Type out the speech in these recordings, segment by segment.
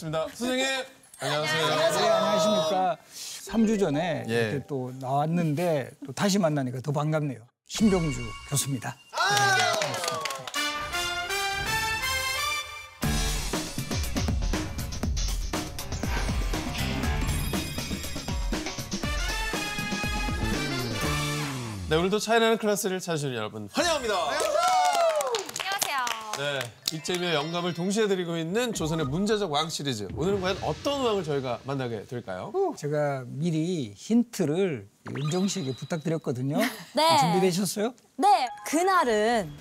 인사드리겠습니다. 선생님 안녕하세요. 네, 안녕하십니까. 3주 전에 예. 이렇게 또 나왔는데 또 다시 만나니까 더 반갑네요. 신병주 교수입니다. 네 오늘도 차이나는 클래스를 찾으신 여러분 환영합니다. 안녕하세요. 네 이재미와 영감을 동시에 드리고 있는 조선의 문제적 왕 시리즈. 오늘은 과연 어떤 왕을 저희가 만나게 될까요? 제가 미리 힌트를 은정 씨에게 부탁드렸거든요. 네. 준비되셨어요? 네, 그날은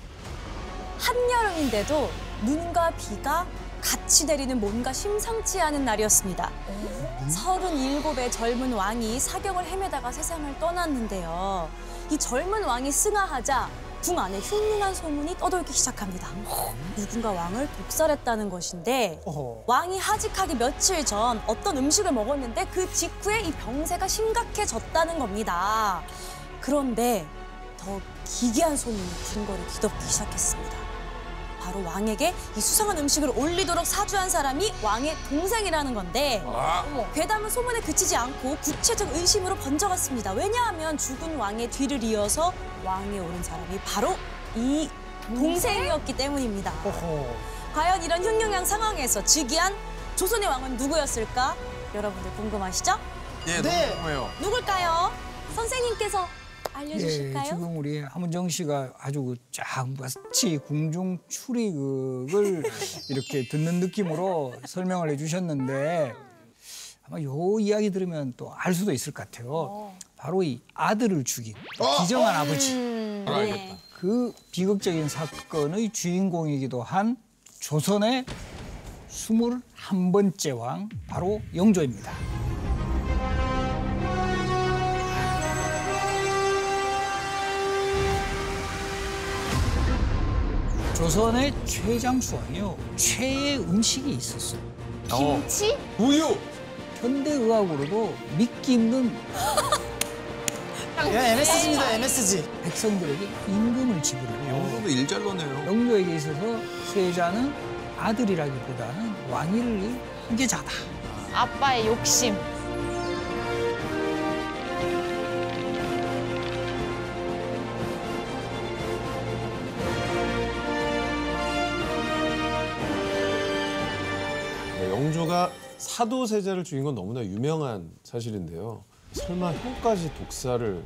한여름인데도 눈과 비가 같이 내리는 뭔가 심상치 않은 날이었습니다. 37의 젊은 왕이 사경을 헤매다가 세상을 떠났는데요. 이 젊은 왕이 승하하자 궁 안에 흉흉한 소문이 떠돌기 시작합니다. 누군가 왕을 독살했다는 것인데. 왕이 하직하기 며칠 전 어떤 음식을 먹었는데 그 직후에 이 병세가 심각해졌다는 겁니다. 그런데 더 기괴한 소문이 궁궐을 뒤덮기 시작했습니다. 바로 왕에게 이 수상한 음식을 올리도록 사주한 사람이 왕의 동생이라는 건데 어머, 괴담은 소문에 그치지 않고 구체적 의심으로 번져갔습니다. 왜냐하면 죽은 왕의 뒤를 이어서 왕에 오른 사람이 바로 이 동생이었기 때문입니다. 어허. 과연 이런 흉흉한 상황에서 즉위한 조선의 왕은 누구였을까? 여러분들 궁금하시죠? 예, 너무 궁금해요. 누굴까요? 선생님께서 예, 알려주실까요? 지금 우리 함은정 씨가 아주 그쫙 마치 궁중 추리극을 이렇게 듣는 느낌으로 설명을 해주셨는데 아마 요 이야기 들으면 또 알 수도 있을 것 같아요. 바로 이 아들을 죽인 비정한 아버지. 음, 바로 알겠다. 그 비극적인 사건의 주인공이기도 한 조선의 21번째 왕 바로 영조입니다. 조선의 최장수 왕이요 최애 음식이 있었어요. 김치? 우유. 현대 의학으로도 믿기 힘든 야, MSG입니다, MSG. 백성들에게 임금을 지불해요. 영국도 일잘로네요. 영조에게 있어서 세자는 아들이라기보다는 왕위를 후계자다. 아빠의 욕심. 사도세자를 죽인 건 너무나 유명한 사실인데요. 설마 형까지 독살을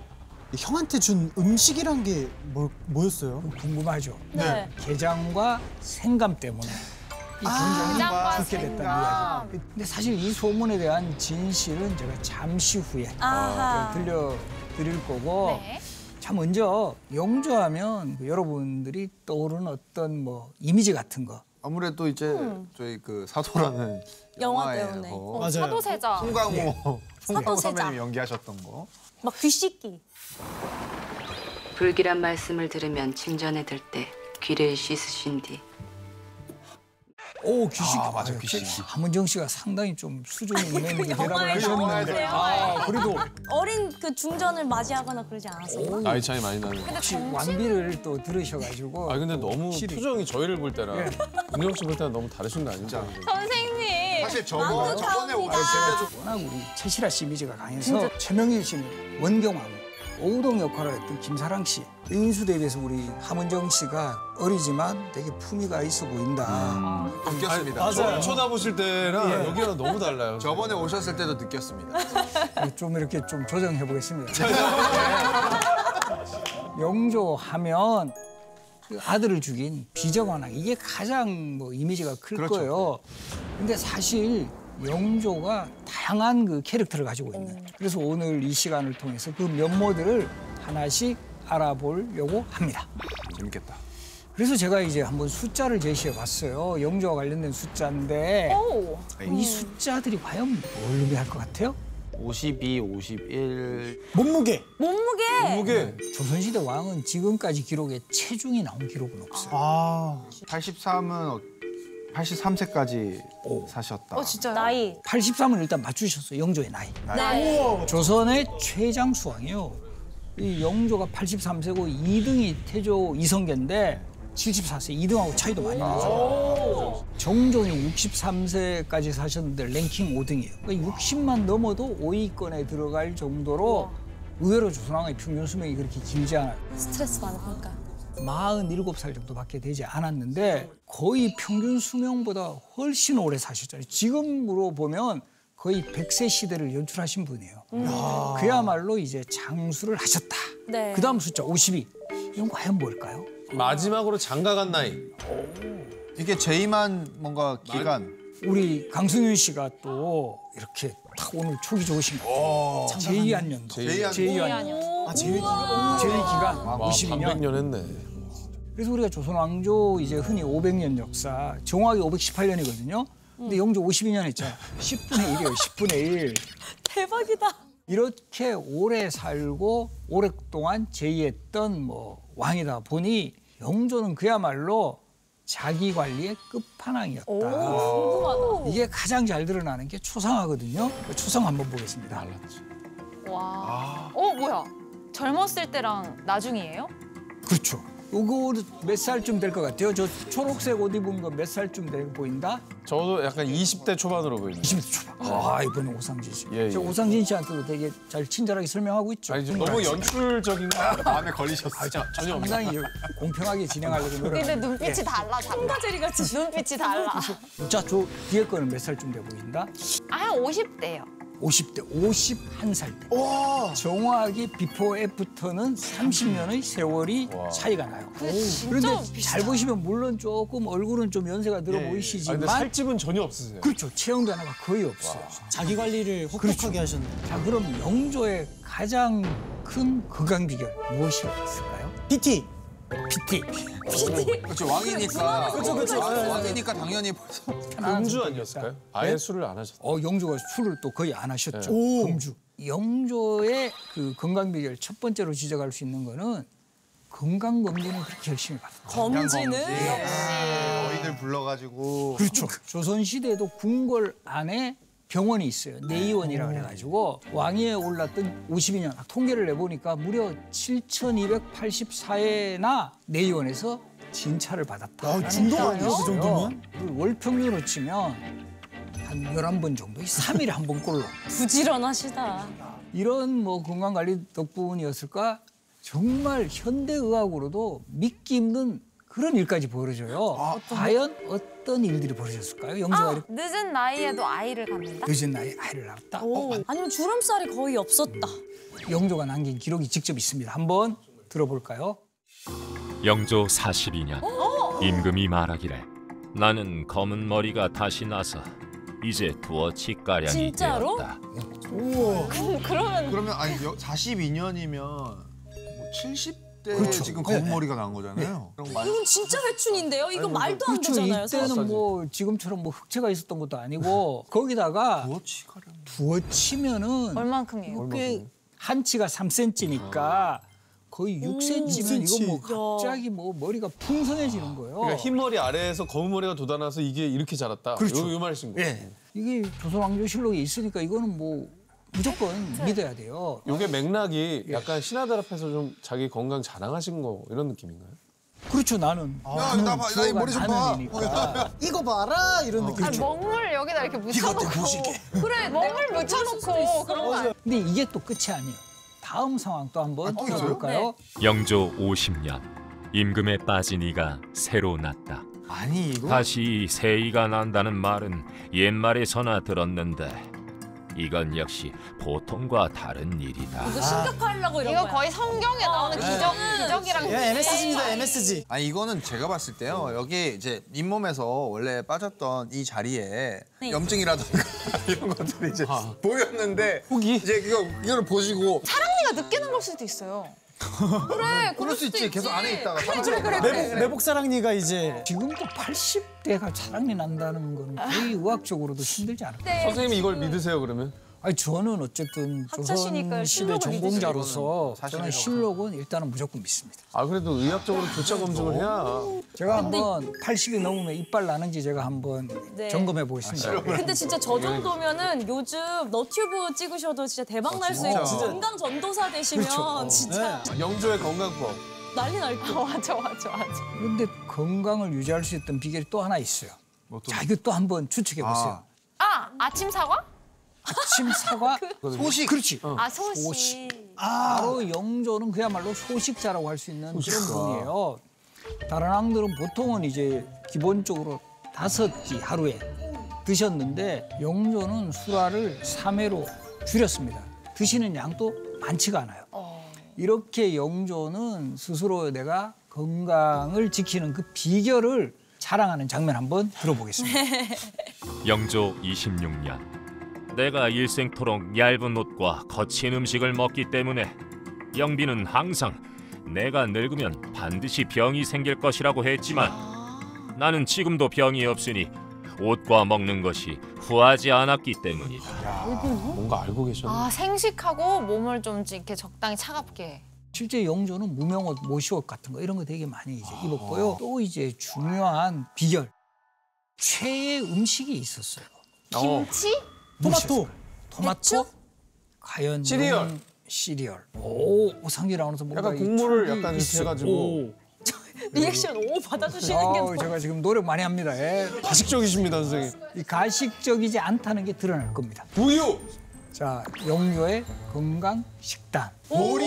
형한테 준 음식이란 게 뭐, 뭐였어요? 궁금하죠. 네. 게장과 생감 때문에 이 게장과 경쟁이 그렇게 됐다는. 이야기. 근데 사실 이 소문에 대한 진실은 제가 잠시 후에 아하. 들려 드릴 거고 네. 자 먼저 영조하면 그 여러분들이 떠오르는 어떤 뭐 이미지 같은 거 아무래도 이제 저희 그 사도라는 영화 때문에. 어, 맞아요. 사도세자. 송강호 송강호 사도세자. 선배님이 연기하셨던 거. 막 뒤씻기. 불길한 말씀을 들으면 침전에 들 때 귀를 씻으신 뒤 오 귀식 아, 맞아, 아, 귀식. 역시 함은정 씨가 상당히 좀 수준이 있는 그 대답을 하셨는데 아 그래도 어린 그 중전을 맞이하거나 그러지 않았어요? 나이 차이 많이 나는. 혹시 완비를 또 들으셔가지고 아 근데 또 너무 확실히 표정이 저희를 볼 때랑 예. 은영 씨볼 때랑 너무 다르신 거 아니죠? 선생님. 사실 저번 저번에. 왔을 때도 워낙 우리 최실아 씨 이미지가 강해서 최명일 씨는 원경왕 오우동 역할을 했던 김사랑 씨 인수 대비해서 우리 함은정 씨가 어리지만 되게 품위가 있어 보인다 느꼈습니다. 저를 쳐다보실 때랑 여기랑 너무 달라요. 저번에 오셨을 때도 느꼈습니다. 좀 이렇게 좀 조정해 보겠습니다 영조하면 그 아들을 죽인 비정왕 이게 가장 뭐 이미지가 클 그렇죠. 거예요 근데 사실 영조가 다양한 그 캐릭터를 가지고 있는 그래서 오늘 이 시간을 통해서 그 면모들을 하나씩 알아보려고 합니다. 재밌겠다. 그래서 제가 이제 한번 숫자를 제시해 봤어요. 영조와 관련된 숫자인데 오. 이 숫자들이 과연 뭘 의미할 것 같아요? 52, 51. 몸무게. 몸무게. 무게 조선시대 왕은 지금까지 기록에 체중이 나온 기록은 없어요. 아, 83은 83세까지 사셨다. 어 진짜요? 나이. 83을 일단 맞추셨어요. 영조의 나이. 네. 조선의 최장수 왕이요. 이 영조가 83세고 2등이 태조 이성계인데 74세 2등하고 차이도 많이 나죠. 정종이 63세까지 사셨는데 랭킹 5등이에요. 그러니까 60만 넘어도 5위권에 들어갈 정도로 의외로 조선왕의 평균 수명이 그렇게 길지 않아요. 스트레스 많으니까. 47살 정도밖에 되지 않았는데 거의 평균 수명보다 훨씬 오래 사셨잖아요. 지금으로 보면 거의 100세 시대를 연출하신 분이에요. 그야말로 이제 장수를 하셨다. 네. 그 다음 숫자 52. 이건 과연 뭘까요? 마지막으로 장가간 나이. 이게 제이만 뭔가 기간. 우리 강승윤 씨가 또 이렇게 딱 오늘 촉이 좋으신 거예요. 제2한 년도. 제2한 제2한 년도. 아 제일 제2기간 와, 52년. 300년 했네. 그래서 우리가 조선 왕조 이제 흔히 500년 역사, 정확히 518년이거든요. 근데 영조 52년 했잖아요. 10분의 1이에요. 10분의 1. 대박이다. 이렇게 오래 살고 오랫동안 제의했던 뭐 왕이다 보니 영조는 그야말로 자기 관리의 끝판왕이었다. 궁금하다. 이게 가장 잘 드러나는 게 초상화거든요. 그 초상 한번 보겠습니다. 와. 어 뭐야? 젊었을 때랑 나중이에요? 그렇죠. 이거 몇 살쯤 될 것 같아요? 저 초록색 옷 입은 거 몇 살쯤 돼 보인다? 저도 약간 20대 초반으로 보이는데. 20대 초반. 아, 이번에 오상진 씨. 예, 저 예. 오상진 씨한테도 되게 잘 친절하게 설명하고 있죠. 아니, 좀 너무 연출적인 거 마음에 걸리셨어. 전혀 없네. 상당히 공평하게 진행하려고 노력. 근데 눈빛이 달라 달라. 한가제리 같이 눈빛이 달라. 자, 저 뒤에 거는 몇 살쯤 돼 보인다? 아 50대요. 50대, 51살 때. 정확히 비포 애프터는 30년의 세월이 차이가 나요. 그런데 비슷하다. 잘 보시면 물론 조금 얼굴은 좀 연세가 들어 예, 예. 아, 보이시지만 근데 살집은 전혀 없으세요. 그렇죠. 체형 변화가 거의 없어요. 자기 관리를 혹독하게 하셨네. 자, 그럼 영조의 가장 큰 건강 비결 무엇이었을까요? PT. PT. 그렇죠 왕이니까. 그렇죠, 그렇죠. 왕- 왕이니까 당연히 벌써. 음주 아니었을까요? 아예 네? 술을 안 하셨다. 어, 영조가 술을 또 거의 안 하셨죠. 오. 금주. 영조의 그 건강 비결 첫 번째로 지적할 수 있는 거는 건강 검진을 그렇게 열심히 받았다. 검진은 어이들 불러가지고. 그렇죠. 조선 시대에도 궁궐 안에 병원이 있어요. 내의원이라 그래가지고 왕위에 올랐던 52년 통계를 내보니까 무려 7,284회나 내의원에서 진찰을 받았다. 아, 중독 아니에요? 그 정도면? 월 평균으로 치면 한 11번 정도, 3일에 한 번꼴로. 부지런하시다. 이런 뭐 건강 관리 덕분이었을까? 정말 현대 의학으로도 믿기 힘든 그런 일까지 벌어져요. 과연 어떤 일들이 벌어졌을까요? 영조가 아 이렇게 늦은 나이에도 아이를 갖는다. 늦은 나이에 아이를 낳았다. 오. 아니면 주름살이 거의 없었다. 영조가 남긴 기록이 직접 있습니다. 한번 들어볼까요? 영조 42년 임금이 말하기를 나는 검은 머리가 다시 나서 이제 두어치 가량이 진짜로? 되었다. 그러면 그러면 아니 42년이면 뭐 70 대 그렇죠. 지금 검은 머리가 난 거잖아요. 많이 이건 진짜 회춘인데요? 이거 말도 안 그렇죠. 되잖아요. 사실. 이때는 뭐 지금처럼 뭐 흑채가 있었던 것도 아니고 거기다가 무엇이 가령. 두어 치면은 얼만큼이에요? 꽤 한치가 3cm니까 거의 6cm면 이거 뭐 6cm. 갑자기 뭐 머리가 풍성해지는 거예요. 그러니까 흰 머리 아래에서 검은 머리가 돋아나서 이게 이렇게 자랐다. 그렇죠. 요, 요 말씀 거예요. 예. 이게 조선왕조실록에 있으니까 이거는 뭐 무조건 믿어야 돼요. 요게 맥락이 약간 신하들 앞에서 좀 자기 건강 자랑하신 거 이런 느낌인가요? 그렇죠 나는 야, 나 봐, 나이 머리 좀 봐. 나는이니까 이거 봐라 이런 느낌. 아, 먹물 여기다 이렇게 묻혀놓고 그래 먹물 묻혀놓고 그런 거 아니야? 근데 이게 또 끝이 아니에요. 다음 상황 또 한번 또 있어요? 들어볼까요? 영조 50년 임금에 빠진 이가 새로 났다. 아니 이거 다시 새 이가 난다는 말은 옛말에서나 들었는데 이건 역시 보통과 다른 일이다. 이거 심각하려고 이런 이거 거야. 거의 성경에 나오는 기적 기적이랑 예, MSG입니다, MSG. 아니 이거는 제가 봤을 때요 여기 이제 잇몸에서 원래 빠졌던 이 자리에 네. 염증이라든가 이런 것들이 이제 보였는데 혹이? 이제 이거 이거를 보시고 사랑니가 늦게 난걸 수도 있어요. 그래 그럴 수 있지 계속 안에 있다가 매복, 매복 사랑니가 이제 지금도 80대가 차랑이 난다는 건 거의 의학적으로도 힘들지 않을까. 선생님이 이걸 믿으세요 그러면? 아니 저는 어쨌든 학자시니까 조선 시대 실록을 전공자로서. 저는 실록은 일단은 무조건 믿습니다. 아 그래도 의학적으로 교차 검증을 해야 제가 한번 80이 넘으면 이빨 나는지 제가 한번 네. 점검해 보겠습니다. 근데 진짜 저 정도면은 요즘 너튜브 찍으셔도 진짜 대박 날 수 있는 건강 전도사 되시면 진짜 영조의 건강법. 난리 날 거예요. 어, 맞아 맞아 맞아. 그런데 건강을 유지할 수 있던 비결이 또 하나 있어요. 자, 이거 또 한번 추측해 보세요. 아 아침 사과? 아침 사과 소식. 그렇지. 아 소식. 소식. 바로 영조는 그야말로 소식자라고 할 수 있는 그런 분이에요. 다른 왕들은 보통은 이제 기본적으로 다섯 끼 하루에 드셨는데 영조는 술화를 3회로 줄였습니다. 드시는 양도 많지가 않아요. 이렇게 영조는 스스로 내가 건강을 지키는 그 비결을 자랑하는 장면 한번 들어보겠습니다. 영조 26년 내가 일생토록 얇은 옷과 거친 음식을 먹기 때문에 영비는 항상 내가 늙으면 반드시 병이 생길 것이라고 했지만 나는 지금도 병이 없으니 옷과 먹는 것이 후하지 않았기 때문이다. 뭔가 알고 계셨네. 아 생식하고 몸을 좀 이렇게 적당히 차갑게. 실제 영조는 무명옷, 모시옷 같은 거 이런 거 되게 많이 이제 입었고요. 또 이제 중요한 비결 최애 음식이 있었어요. 김치? 토마토. 토마토, 과연 시리얼. 시리얼. 오, 오상기 나오면서 뭔가 약간 이 국물을 약간. 해가지고. 오. 리액션 오 받아주시는 게 너무 제가 지금 노력 많이 합니다. 예. 가식적이십니다, 선생님. 이 가식적이지 않다는 게 드러날 겁니다. 우유. 자, 영조의 건강 식단. 오,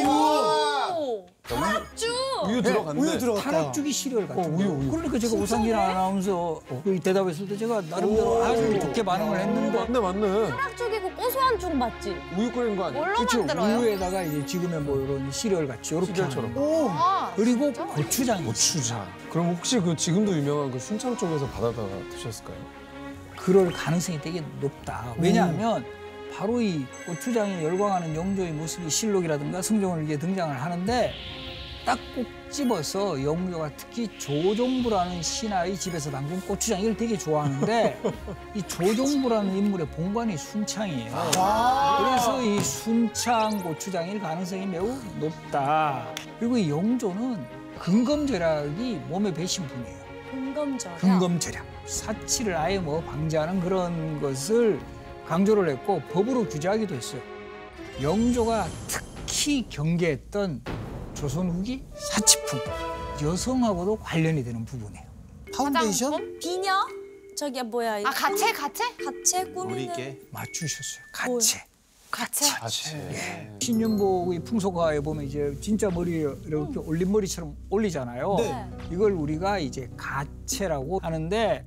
쭉. 우유 들어갔네. 우유 들어갔다. 타락죽이 시리얼 같은 어, 거. 우유, 우유. 그러니까 제가 오상진 아나운서 그 대답했을 때 제가 나름대로 아주 좋게 반응을 했는데 맞네, 맞네. 쪽이고 고소한 죽 맞지? 우유 끓이는 거 아니야? 그렇죠. 만들어요? 우유에다가 이제 지금의 뭐 이런 시리얼 같이 이렇게 시리얼처럼. 거. 아, 그리고 고추장. 고추장. 그럼 혹시 그 지금도 유명한 그 순창 쪽에서 받아다가 드셨을까요? 그럴 가능성이 되게 높다. 왜냐하면 바로 이 고추장이 열광하는 영조의 모습이 실록이라든가 승종을기에 등장을 하는데 딱 꼭 집어서 영조가 특히 조종부라는 신하의 집에서 담근 고추장 이걸 되게 좋아하는데 이 조종부라는 인물의 본관이 순창이에요. 그래서 이 순창 고추장일 가능성이 매우 높다. 그리고 이 영조는 근검절약이 몸에 배신 분이에요. 근검절. 근검절약 사치를 아예 뭐 방지하는 그런 것을 강조를 했고 법으로 규제하기도 했어요. 영조가 특히 경계했던 조선 후기 사치품 여성하고도 관련이 되는 부분이에요. 파운데이션? 비녀? 저기 뭐야? 아 가채 가채? 가채 꾸미는. 우리께 맞추셨어요. 가채. 가채. 아치. 신윤복의 풍속화에 보면 이제 진짜 머리 이렇게 올린 머리처럼 올리잖아요. 네. 이걸 우리가 이제 가채라고 하는데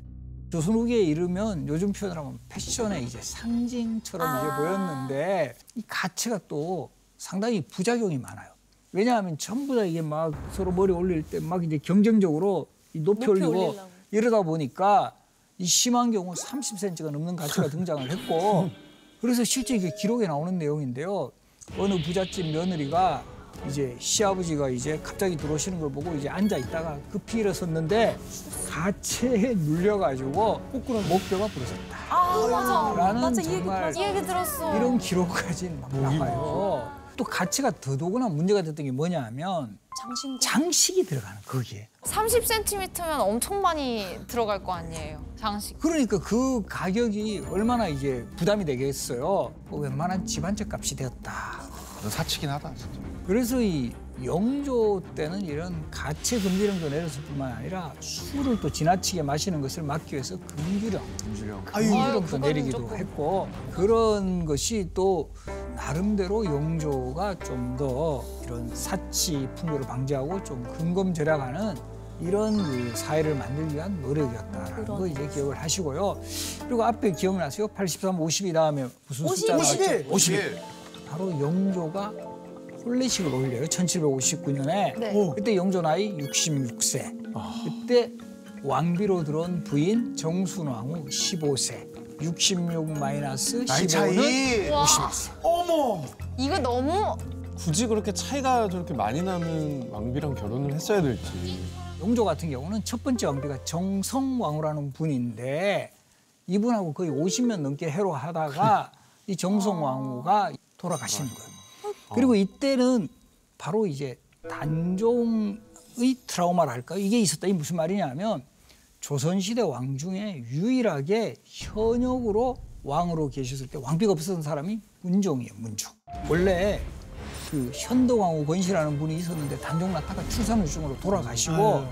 조선 후기에 이르면 요즘 표현을 하면 패션의 이제 상징처럼 아. 이제 보였는데 이 가채가 또 상당히 부작용이 많아요. 왜냐하면 전부 다 이게 막 서로 머리 올릴 때 막 이제 경쟁적으로 이 높이, 높이 올리고 올리려고. 이러다 보니까 이 심한 경우 30cm가 넘는 가채가 등장을 했고 그래서 실제 이게 기록에 나오는 내용인데요. 어느 부잣집 며느리가 이제 시아버지가 이제 갑자기 들어오시는 걸 보고 이제 앉아 있다가 급히 일어섰는데 가채에 눌려가지고 목뼈가 부러졌다. 아 맞아. 라는 맞아 이 얘기 정말 들었어. 이 얘기 들었어. 이런 기록까지 막 나와요. 또 가채가 더더구나 문제가 됐던 게 뭐냐면 장신. 장식이 들어가는 거기에. 30cm면 엄청 많이 들어갈 거 아니에요. 장식. 그러니까 그 가격이 얼마나 이제 부담이 되겠어요. 뭐 웬만한 집안채 값이 되었다. 사치긴 하다 진짜. 그래서 이 영조 때는 이런 가채 금지령도 내렸을 뿐만 아니라 술을 또 지나치게 마시는 것을 막기 위해서 금주령, 금주령. 아유, 금주령도 그건 내리기도 조금. 했고 그런 것이 또 나름대로 영조가 좀 더 이런 사치 풍조를 방지하고 좀 근검절약하는 이런 그 사회를 만들기 위한 노력이었다라는 거 이제 기억을 하시고요. 그리고 앞에 기억나세요? 83, 52 다음에 무슨 51. 숫자가 51. 51. 바로 영조가 혼례식을 올려요. 1759년에. 네. 오. 그때 영조 나이 66세. 그때 왕비로 들어온 부인 정순왕후 15세. 66 마이너스 나이 15는 차이. 51세. 어머. 이거 너무 굳이 그렇게 차이가 저렇게 많이 나는 왕비랑 결혼을 했어야 될지. 영조 같은 경우는 첫 번째 왕비가 정성왕후라는 분인데 이분하고 거의 50년 넘게 해로하다가 이 정성 왕후가 돌아가시는 거예요. 그리고 이때는 바로 이제 단종의 트라우마랄까 이게 있었다. 이 무슨 말이냐면 조선시대 왕 중에 유일하게 현역으로 왕으로 계셨을 때 왕비가 없었던 사람이 문종이에요. 문종. 원래 그 현덕왕후 권씨라는 분이 있었는데 단종 낳다가 출산후증으로 돌아가시고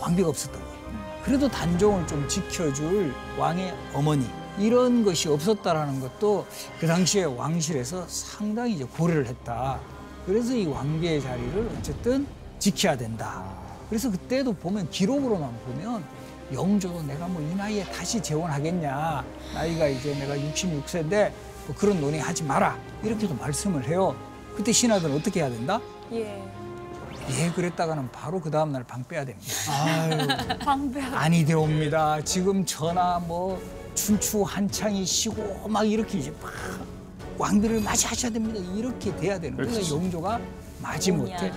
왕비가 없었던 거예요. 그래도 단종을 좀 지켜줄 왕의 어머니 이런 것이 없었다라는 것도 그 당시에 왕실에서 상당히 이제 고려를 했다. 그래서 이 왕비의 자리를 어쨌든 지켜야 된다. 그래서 그때도 보면 기록으로만 보면 영조도 내가 뭐 이 나이에 다시 재혼하겠냐. 나이가 이제 내가 66세인데 뭐 그런 논의 하지 마라. 이렇게도 말씀을 해요. 그때 신하들은 어떻게 해야 된다? 예. 예, 그랬다가는 바로 그 다음날 방 빼야 됩니다. 방배. 아니 되옵니다. 지금 전하 뭐 춘추 한창이 시고 막 이렇게 이제 막 왕비를 맞이하셔야 됩니다. 이렇게 돼야 되는 거예요. 영조가 마지못해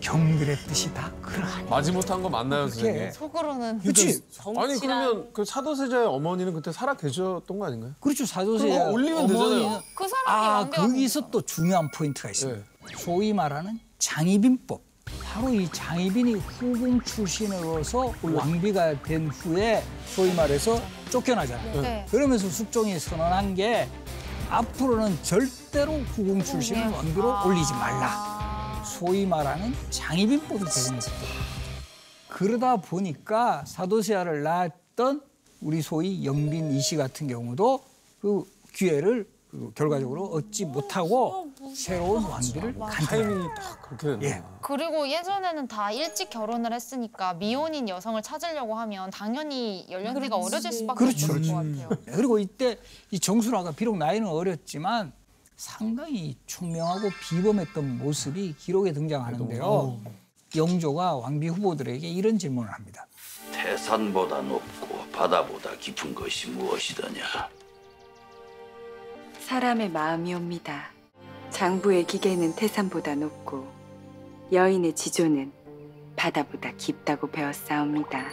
경그랬듯이 다 그러하니. 마지못한 거 맞나요. 선생님? 속으로는 그렇지. 아니 그러면 그 사도세자의 어머니는 그때 살아 계셨던 거 아닌가요? 그렇죠. 사도세 그거 올리면 되잖아요. 그 사람이 아 거기서 또 중요한 포인트가 있습니다. 소위 말하는 장희빈법. 바로 이 장희빈이 후궁 출신으로서 왕비가 된 후에 소위 말해서 쫓겨나잖아요. 네. 그러면서 숙종이 선언한 게 앞으로는 절대로 후궁 출신을 왕비로 올리지 말라. 소위 말하는 장희빈법이 제정했어요. 그러다 보니까 사도세아를 낳았던 우리 소위 영빈 이씨 같은 경우도 그 기회를 그 결과적으로 얻지 못하고 새로운 왕비를 간다. 타이밍이 딱 그렇게 됐네. 예. 그리고 예전에는 다 일찍 결혼을 했으니까 미혼인 여성을 찾으려고 하면 당연히 연령대가 어려질 수밖에 그렇죠, 없을 것 같아요. 그리고 이때 이 정순화가 비록 나이는 어렸지만 상당히 총명하고 비범했던 모습이 기록에 등장하는데요. 영조가 왕비 후보들에게 이런 질문을 합니다. 태산보다 높고 바다보다 깊은 것이 무엇이더냐? 사람의 마음이 옵니다. 장부의 기계는 태산보다 높고 여인의 지조는 바다보다 깊다고 배웠사옵니다.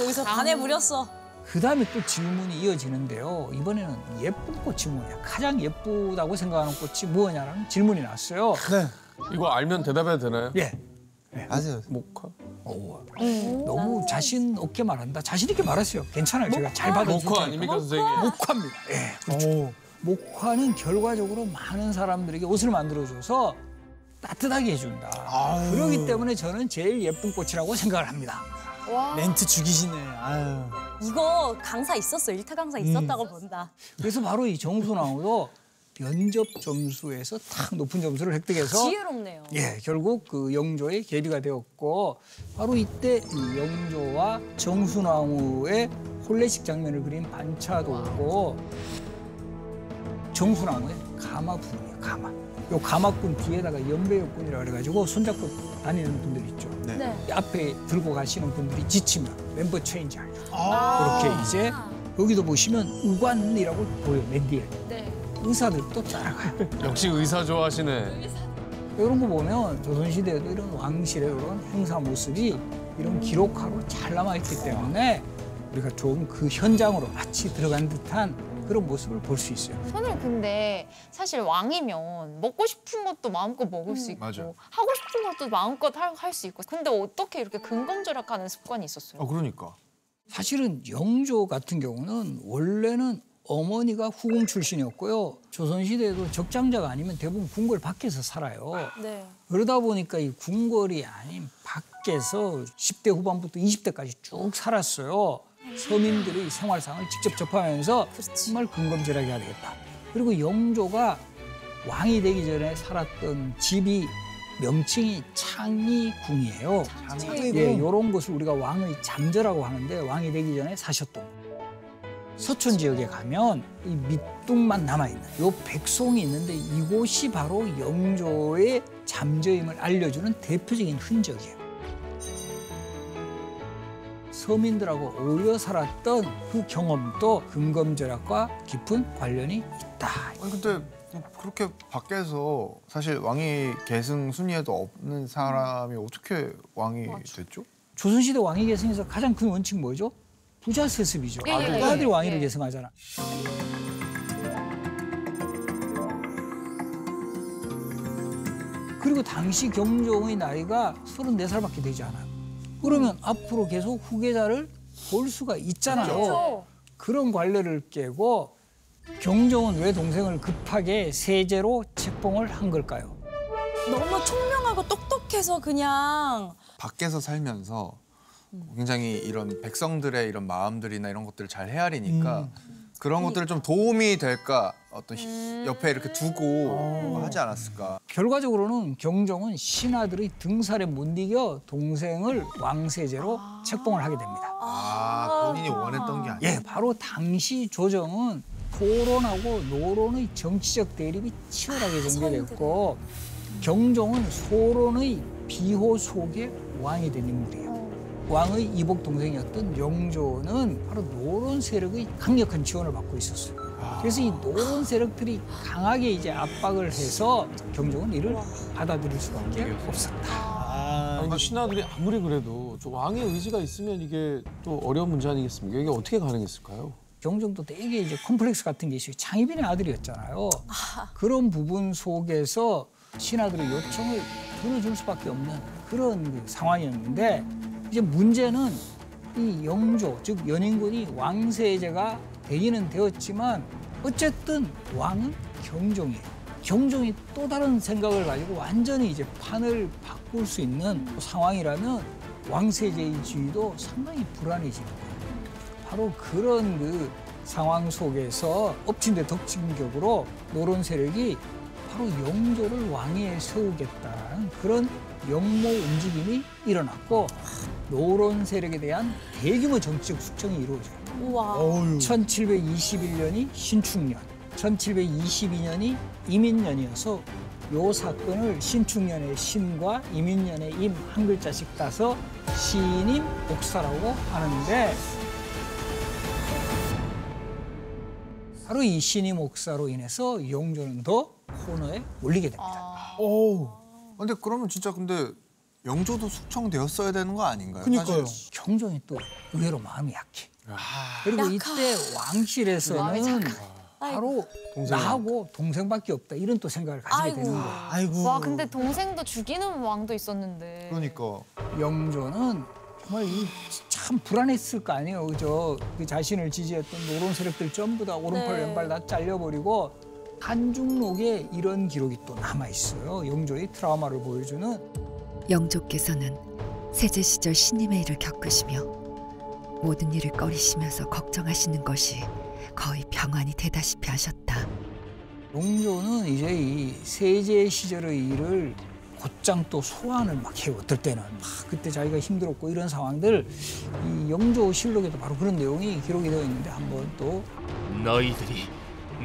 여기서 반해 무렸어. 그 다음에 또 질문이 이어지는데요. 이번에는 예쁜 꽃이 뭐냐, 가장 예쁘다고 생각하는 꽃이 뭐냐라는 질문이 나왔어요. 이거 알면 대답해도 되나요? 예. 아세요? 목화? 오, 너무 자신 없게 말한다. 자신 있게 말하세요. 괜찮아요. 제가 잘 받아줄 목화. 아닙니까 선생님? 목화입니다. 예, 그렇죠. 목화는 결과적으로 많은 사람들에게 옷을 만들어줘서 따뜻하게 해준다. 그렇기 때문에 저는 제일 예쁜 꽃이라고 생각을 합니다. 멘트 죽이시네. 아유. 이거 강사 있었어. 일타 강사 있었다고 본다. 그래서 바로 이 정순왕후도 면접 점수에서 딱 높은 점수를 획득해서 지혜롭네요. 예, 결국 그 영조의 계비가 되었고 바로 이때 이 영조와 정순왕후의 혼례식 장면을 그린 반차도 있고 정순왕후의 가마분이에요, 가마. 요 가마꾼 뒤에다가 연배역군이라 그래가지고 손잡고 다니는 분들 있죠. 네. 이 앞에 들고 가시는 분들이 지치면 멤버 체인지 하죠. 그렇게 이제 여기도 보시면 의관이라고 보여요, 맨 뒤에. 네. 의사들도 따라가요. 역시 의사 좋아하시네. 이런 거 보면 조선시대에도 이런 왕실의 이런 행사 모습이 이런 기록화로 잘 남아있기 때문에 우리가 좀그 현장으로 마치 들어간 듯한 그런 모습을 볼 수 있어요. 선생님 근데 사실 왕이면 먹고 싶은 것도 마음껏 먹을 수 있고 맞아요. 하고 싶은 것도 마음껏 할 수 있고 근데 어떻게 이렇게 근검절약하는 습관이 있었어요? 아 그러니까. 사실은 영조 같은 경우는 원래는 어머니가 후궁 출신이었고요. 조선시대에도 적장자가 아니면 대부분 궁궐 밖에서 살아요. 네. 그러다 보니까 이 궁궐이 아닌 밖에서 10대 후반부터 20대까지 쭉 살았어요. 서민들의 생활상을 직접 접하면서 정말 근검절하게 해야 되겠다. 그리고 영조가 왕이 되기 전에 살았던 집이 명칭이 창의궁이에요. 예, 이런 곳을 우리가 왕의 잠저라고 하는데 왕이 되기 전에 사셨던 곳. 서촌 지역에 가면 이 밑둥만 남아있는 요 백송이 있는데 이곳이 바로 영조의 잠저임을 알려주는 대표적인 흔적이에요. 서민들하고 어울려 살았던 그 경험도 근검절약과 깊은 관련이 있다. 아니 근데 그렇게 밖에서 사실 왕이 계승 순위에도 없는 사람이 어떻게 왕이 됐죠? 조선시대 왕위 계승에서 가장 큰 원칙 뭐죠? 부자 세습이죠. 예, 예 아들, 예, 왕위를 예. 계승하잖아. 그리고 당시 경종의 나이가 34살밖에 되지 않아요. 그러면 음. 앞으로 계속 후계자를 볼 수가 있잖아요. 그렇죠. 그런 관례를 깨고 경종은 왜 동생을 급하게 세제로 책봉을 한 걸까요? 너무 총명하고 똑똑해서 그냥 밖에서 살면서 굉장히 이런 백성들의 이런 마음들이나 이런 것들을 잘 헤아리니까 그런 것들을 좀 도움이 될까 어떤 히- 옆에 이렇게 두고 하지 않았을까. 결과적으로는 경종은 신하들의 등살에 못 이겨 동생을 왕세제로 책봉을 하게 됩니다. 아 본인이 원했던 게 아니야. 예, 바로 당시 조정은 토론하고 노론의 정치적 대립이 치열하게 전개됐고 경종은 소론의 비호 속에 왕이 된 인물이에요. 왕의 이복 동생이었던 영조는 바로 노론 세력의 강력한 지원을 받고 있었어요. 그래서 이 노론 세력들이 강하게 이제 압박을 해서 경종은 이를 받아들일 수밖에 없었다. 아니, 근데 신하들이 아무리 그래도 저 왕의 의지가 있으면 이게 또 어려운 문제 아니겠습니까? 이게 어떻게 가능했을까요? 경종도 되게 이제 컴플렉스 같은 게 있어요. 장희빈의 아들이었잖아요. 그런 부분 속에서 신하들의 요청을 들어줄 수밖에 없는 그런 그 상황이었는데 이제 문제는 이 영조 즉 연인군이 왕세제가 되기는 되었지만 어쨌든 왕은 경종이에요. 경종이 또 다른 생각을 가지고 완전히 이제 판을 바꿀 수 있는 상황이라면 왕세제의 지위도 상당히 불안해지는 거예요. 바로 그런 그 상황 속에서 엎친 데 덮친 격으로 노론 세력이 바로 영조를 왕위에 세우겠다는 그런 영모 움직임이 일어났고 노론 세력에 대한 대규모 정치적 숙청이 이루어져요. 우와. 1721년이 신축년, 1722년이 이민년이어서 요 사건을 신축년의 신과 이민년의 임 한 글자씩 따서 신임 옥사라고 하는데 바로 이 신임 옥사로 인해서 영조는 더 코너에 몰리게 됩니다. 오. 근데 그러면 진짜 근데 영조도 숙청되었어야 되는 거 아닌가요? 그니까요. 사실 경종이 또 의외로 마음이 약해. 아. 그리고 약하. 이때 왕실에서는 바로 동생이 나하고 동생밖에 없다 이런 또 생각을 가지게 아이고. 되는 거예요. 아이고. 와 근데 동생도 죽이는 왕도 있었는데. 그러니까 영조는 정말 이참 불안했을 거 아니에요. 그죠? 그 자신을 지지했던 노론 세력들 전부 다 오른팔 네. 왼발 다 잘려버리고 한중록에 이런 기록이 또 남아 있어요. 영조의 트라우마를 보여주는 영조께서는 세제 시절 신님의 일을 겪으시며 모든 일을 꺼리시면서 걱정하시는 것이 거의 병환이 되다시피 하셨다. 영조는 이제 이 세제 시절의 일을 곧장 또 소환을 막 해요. 어떨 때는 막 그때 자기가 힘들었고 이런 상황들 이 영조 실록에도 바로 그런 내용이 기록이 되어 있는데 한번 또 너희들이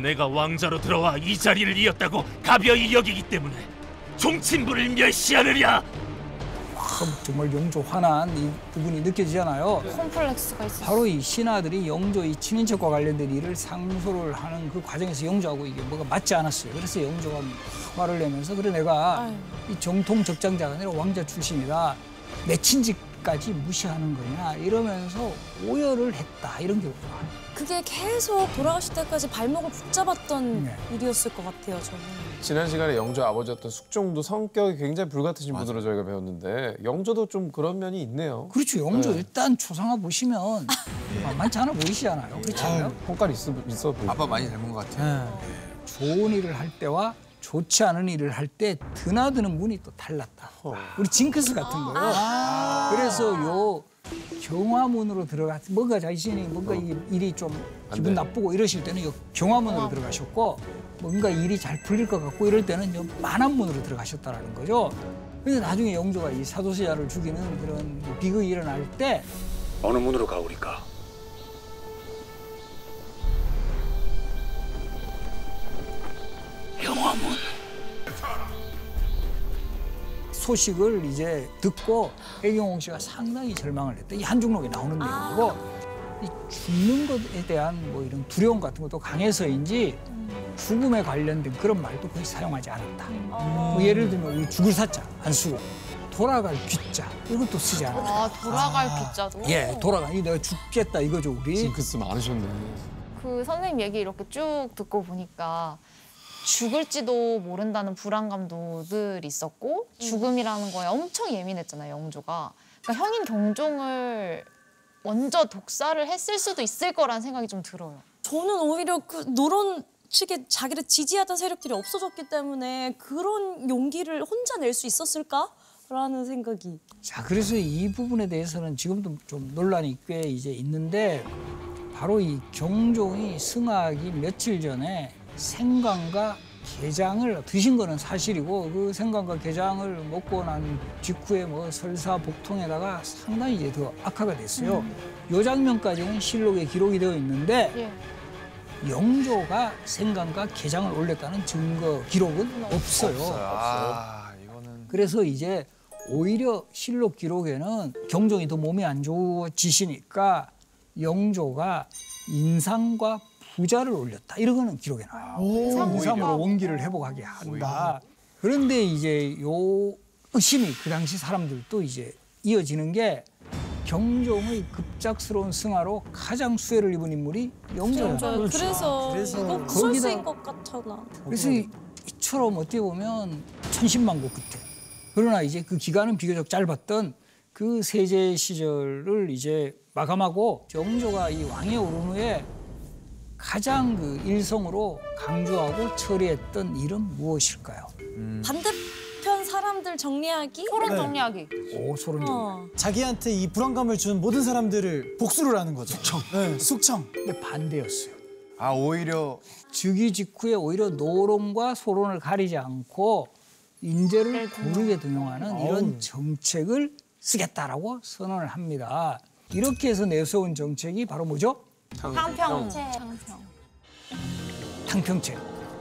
내가 왕자로 들어와 이 자리를 이었다고 가벼이 여기기 때문에 종친부를 멸시하느냐? 참 정말 영조 화난 이 부분이 느껴지잖아요. 콤플렉스가 있었어. 바로 이 신하들이 영조의 친인척과 관련된 일을 상소를 하는 그 과정에서 영조하고 이게 뭐가 맞지 않았어요. 그래서 영조가 막 화를 내면서 그래 내가 아유. 이 정통 적장자가 아니라 왕자 출신이다. 내 친직까지 무시하는 거냐 이러면서 오열을 했다 이런 게. 그게 계속 돌아가실 때까지 발목을 붙잡았던 네. 일이었을 것 같아요, 저는. 지난 시간에 영조 아버지였던 숙종도 성격이 굉장히 불같으신 분으로 저희가 배웠는데 영조도 좀 그런 면이 있네요. 그렇죠. 영조 네. 일단 초상화 보시면 만만치 않아 보이시잖아요. 그렇지 않아요? 성깔 있어 있어 보이고. 아빠 많이 닮은 것 같아요. 좋은 일을 할 때와 좋지 않은 일을 할 때 드나드는 문이 또 달랐다. 우리 징크스 같은 거요. 그래서 요 경화문으로 들어가 뭔가 자신이 뭔가 이 일이 좀 기분 돼. 나쁘고 이러실 때는 요 경화문으로 들어가셨고 뭔가 일이 잘 풀릴 것 같고 이럴 때는 요 만안문으로 들어가셨다라는 거죠. 그래서 나중에 영조가 이 사도세자를 죽이는 그런 비극이 일어날 때 어느 문으로 가오리까? 영화문. 소식을 이제 듣고 해경홍 씨가 상당히 절망을 했다. 이 한중록에 나오는 내용이고 이 죽는 것에 대한 뭐 이런 두려움 같은 것도 강해서인지 죽음에 관련된 그런 말도 거의 사용하지 않았다. 뭐 예를 들면 우리 죽을 사자 안 쓰고 돌아갈 귀자 이것도 쓰지 않았다. 아 돌아갈 귀자도. 예, 돌아가. 이 내가 죽겠다 이거죠 우리. 징크스 많으셨네. 그 선생님 얘기 이렇게 쭉 듣고 보니까 죽을지도 모른다는 불안감도 늘 있었고 죽음이라는 거에 엄청 예민했잖아요 영조가. 그러니까 형인 경종을 먼저 독사를 했을 수도 있을 거란 생각이 좀 들어요. 저는 오히려 그 노론 측에 자기를 지지하던 세력들이 없어졌기 때문에 그런 용기를 혼자 낼 수 있었을까 라는 생각이. 자, 그래서 이 부분에 대해서는 지금도 좀 논란이 꽤 이제 있는데 바로 이 경종이 승하기 며칠 전에 생강과 게장을 드신 거는 사실이고 그 생강과 게장을 먹고 난 직후에 뭐 설사 복통에다가 상당히 이제 더 악화가 됐어요. 요 장면까지는 실록에 기록이 되어 있는데 예. 영조가 생강과 게장을 올렸다는 증거 기록은 없어요. 아 이거는 그래서 이제 오히려 실록 기록에는 경종이 더 몸이 안 좋아지시니까 영조가 인상과 부자를 올렸다 이런 기록에 나와요. 인삼으로 원기를 회복하게 한다. 그런데 이제 요 의심이 그 당시 사람들도 이제 이어지는 게 경종의 급 작스러운 승하로 가장 수혜를 입은 인물이 영조예요. 그래서, 그래서 이거 거기다- 것 같잖아. 그래서 이- 이처럼 어떻게 보면 천신만고 끝에 그러나 이제 그 기간은 비교적 짧았던 그 세제 시절을 이제 마감하고 영조가 이 왕에 오른 후에 가장 그 일성으로 강조하고 처리했던 일은 무엇일까요? 반대편 사람들 정리하기? 토론 네. 정리하기. 오 소름 돋네. 어. 자기한테 이 불안감을 준 모든 사람들을 복수를 하는 거죠. 숙청. 네, 숙청. 근데 반대였어요. 아 오히려 즉위 직후에 오히려 노론과 소론을 가리지 않고 인재를 고르게 등용하는 이런 정책을 쓰겠다라고 선언을 합니다. 이렇게 해서 내세운 정책이 바로 뭐죠? 탕평. 탕평책.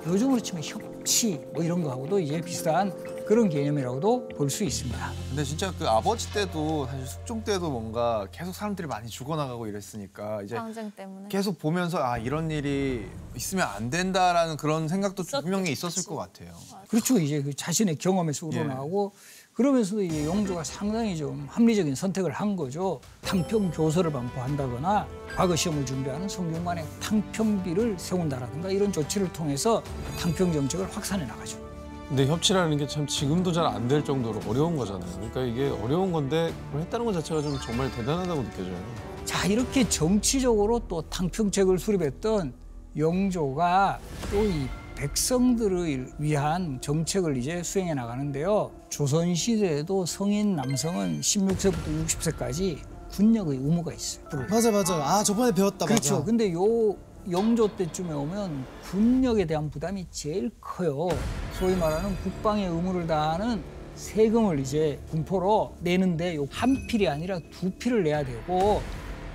요즘으로 치면 협치 뭐 이런 거하고도 이제 비슷한 그런 개념이라고도 볼 수 있습니다. 근데 진짜 그 아버지 때도 사실 숙종 때도 뭔가 계속 사람들이 많이 죽어나가고 이랬으니까 이제 전쟁 때문에. 계속 보면서 아 이런 일이 있으면 안 된다라는 그런 생각도 있었겠지. 분명히 있었을 것 같아요. 그렇죠. 이제 그 자신의 경험에서 우러나오고 그러면서도 이제 영조가 상당히 좀 합리적인 선택을 한 거죠. 탕평 교서를 반포한다거나 과거 시험을 준비하는 성균관에 탕평비를 세운다라든가 이런 조치를 통해서 탕평 정책을 확산해 나가죠. 근데 협치라는 게 참 지금도 잘 안 될 정도로 어려운 거잖아요. 그러니까 이게 어려운 건데 그걸 했다는 것 자체가 좀 정말 대단하다고 느껴져요. 자 이렇게 정치적으로 또 탕평책을 수립했던 영조가 또 이 백성들을 위한 정책을 이제 수행해 나가는데요. 조선 시대에도 성인 남성은 16세부터 60세까지 군역의 의무가 있어요. 맞아 맞아. 아 저번에 배웠다. 그렇죠. 맞아. 근데 요 영조 때쯤에 오면 군역에 대한 부담이 제일 커요. 소위 말하는 국방의 의무를 다하는 세금을 이제 군포로 내는데 요한 필이 아니라 두 필을 내야 되고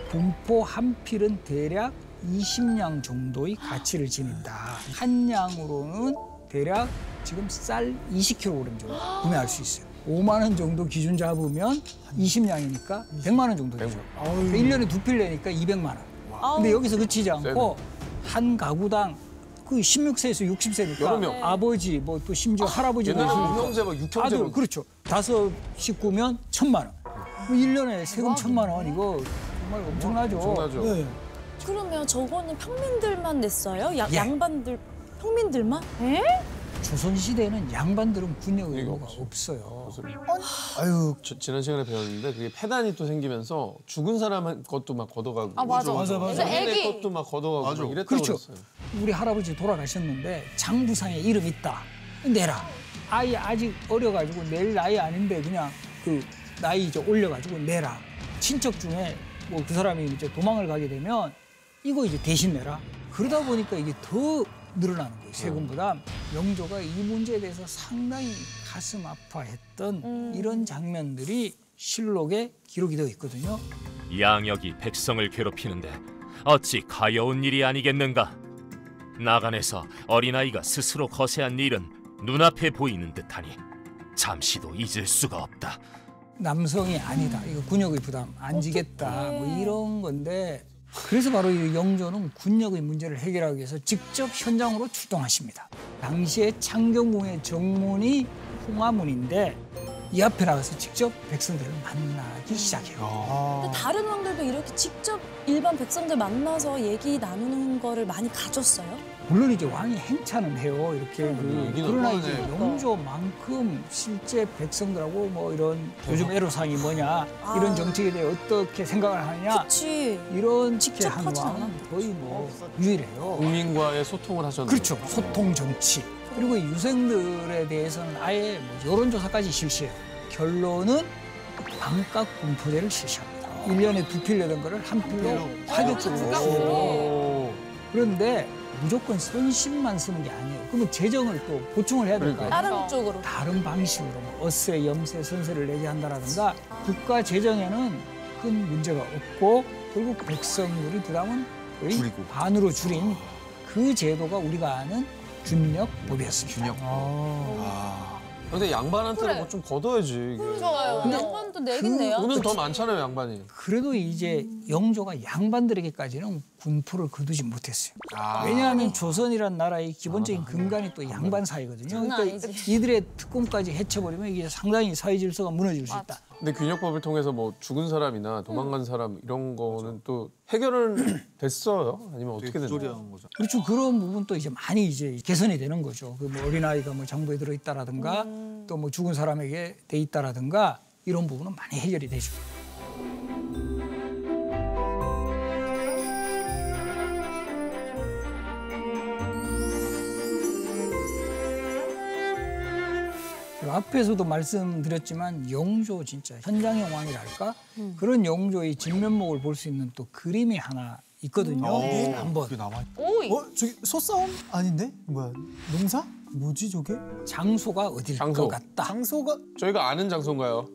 군포 한 필은 대략 20냥 정도의 가치를 지닌다. 한 양으로는 대략 지금 쌀 20kg 정도 구매할 수 있어요. 5만 원 정도 기준 잡으면 20냥이니까 100만 원 정도 되죠. 그러니까 1년에 두 필 내니까 200만 원. 근데 여기서 그치지 않고 한 가구당 그 16세에서 60세니까 여러 명. 아버지 뭐 또 심지어 할아버지 옛날에 뭐 육형제 막 육형제 아들 막 그렇죠. 다섯 식구면 천만 원. 그 1년에 세금 천만 원 이거 정말 엄청나죠. 엄청나죠. 네. 그러면 저거는 평민들만 냈어요? 야, 예. 양반들 평민들만? 에? 조선시대에는 양반들은 군역 이거 의무가 없어. 없어요. 아유 저- 지난 시간에 배웠는데 그게 폐단이 또 생기면서 죽은 사람 것도 막 걷어가고 아, 맞아. 맞아, 맞아. 그래서 애기 애기. 것도 막 걷어가고 맞아. 막 이랬다고 그렇죠. 그랬어요. 우리 할아버지 돌아가셨는데 장부상에 이름 있다. 내라. 아이 아직 어려가지고 낼 나이 아닌데 그냥 그 나이 이제 올려가지고 내라. 친척 중에 뭐 그 사람이 이제 도망을 가게 되면 이거 이제 대신 내라. 그러다 보니까 이게 더 늘어나는 거예요. 세금 부담. 영조가 이 문제에 대해서 상당히 가슴 아파했던 이런 장면들이 실록에 기록이 되어 있거든요. 양역이 백성을 괴롭히는데 어찌 가여운 일이 아니겠는가? 나간에서 어린아이가 스스로 거세한 일은 눈앞에 보이는 듯하니 잠시도 잊을 수가 없다. 남성이 아니다. 이거 군역의 부담 안 지겠다. 뭐 이런 건데 그래서 바로 이 영조는 군역의 문제를 해결하기 위해서 직접 현장으로 출동하십니다. 당시에 창경궁의 정문이 홍화문인데 이 앞에 나가서 직접 백성들을 만나기 시작해요. 근데 다른 왕들도 이렇게 직접 일반 백성들 만나서 얘기 나누는 거를 많이 가졌어요? 물론 이제 왕이 행차는 해요. 이렇게 그, 얘기는 그러나. 이제 영조만큼 실제 백성들하고 뭐 이런 요즘 애로사항이 뭐냐 이런 정책에 대해 어떻게 생각을 하느냐 그치. 이런 직접 한 왕은. 거의 뭐 유일해요. 국민과의 소통을 하셨는데. 그렇죠. 소통 정치. 그리고 이 유생들에 대해서는 아예 뭐 여론조사까지 실시해요. 결론은 반값 분포제를 실시합니다. 일년에두 필 내던 거를 한 필로 파격적으로. 그런데 무조건 선심만 쓰는 게 아니에요. 그러면 재정을 또 보충을 해야 될까요? 그러니까. 다른 쪽으로. 다른 방식으로 뭐 어세, 염세, 선세를 내게 한다라든가 국가 재정에는 큰 문제가 없고 결국 백성들의 부담은 거의 줄이고. 반으로 줄인 그 제도가 우리가 아는 준력법이었습니다. 균형. 아. 근데 양반한테는 그래. 뭐좀 걷어야지. 이게. 좋아요. 양반도 내긴 내요. 돈은 더 많잖아요, 양반이. 그래도 이제 영조가 양반들에게까지는 군포를 거두지 못했어요. 아. 왜냐하면 조선이란 나라의 기본적인 근간이 또 양반 사회거든요. 그러니까. 이들의 특권까지 해쳐버리면 이게 상당히 사회 질서가 무너질 수 있다. 근데 균역법을 통해서 뭐 죽은 사람이나 도망간 사람 이런 거는 또 해결은 됐어요? 아니면 어떻게 됐나요? 거죠. 그렇죠. 그런 부분도 이제 많이 이제 개선이 되는 거죠. 그 뭐 어린아이가 뭐 장부에 들어있다라든가 또 뭐 죽은 사람에게 돼 있다라든가 이런 부분은 많이 해결이 되죠. 제가 앞에서도 말씀드렸지만 영조 진짜 현장형 왕이랄까 그런 영조의 진면목을 볼 수 있는 또 그림이 하나 있거든요. 한번 그게 남아. 오이. 어 저기 소싸움 아닌데 뭐야 농사? 뭐지 저게? 장소가 어딜 장소. 것 같다. 장소가 저희가 아는 장소인가요?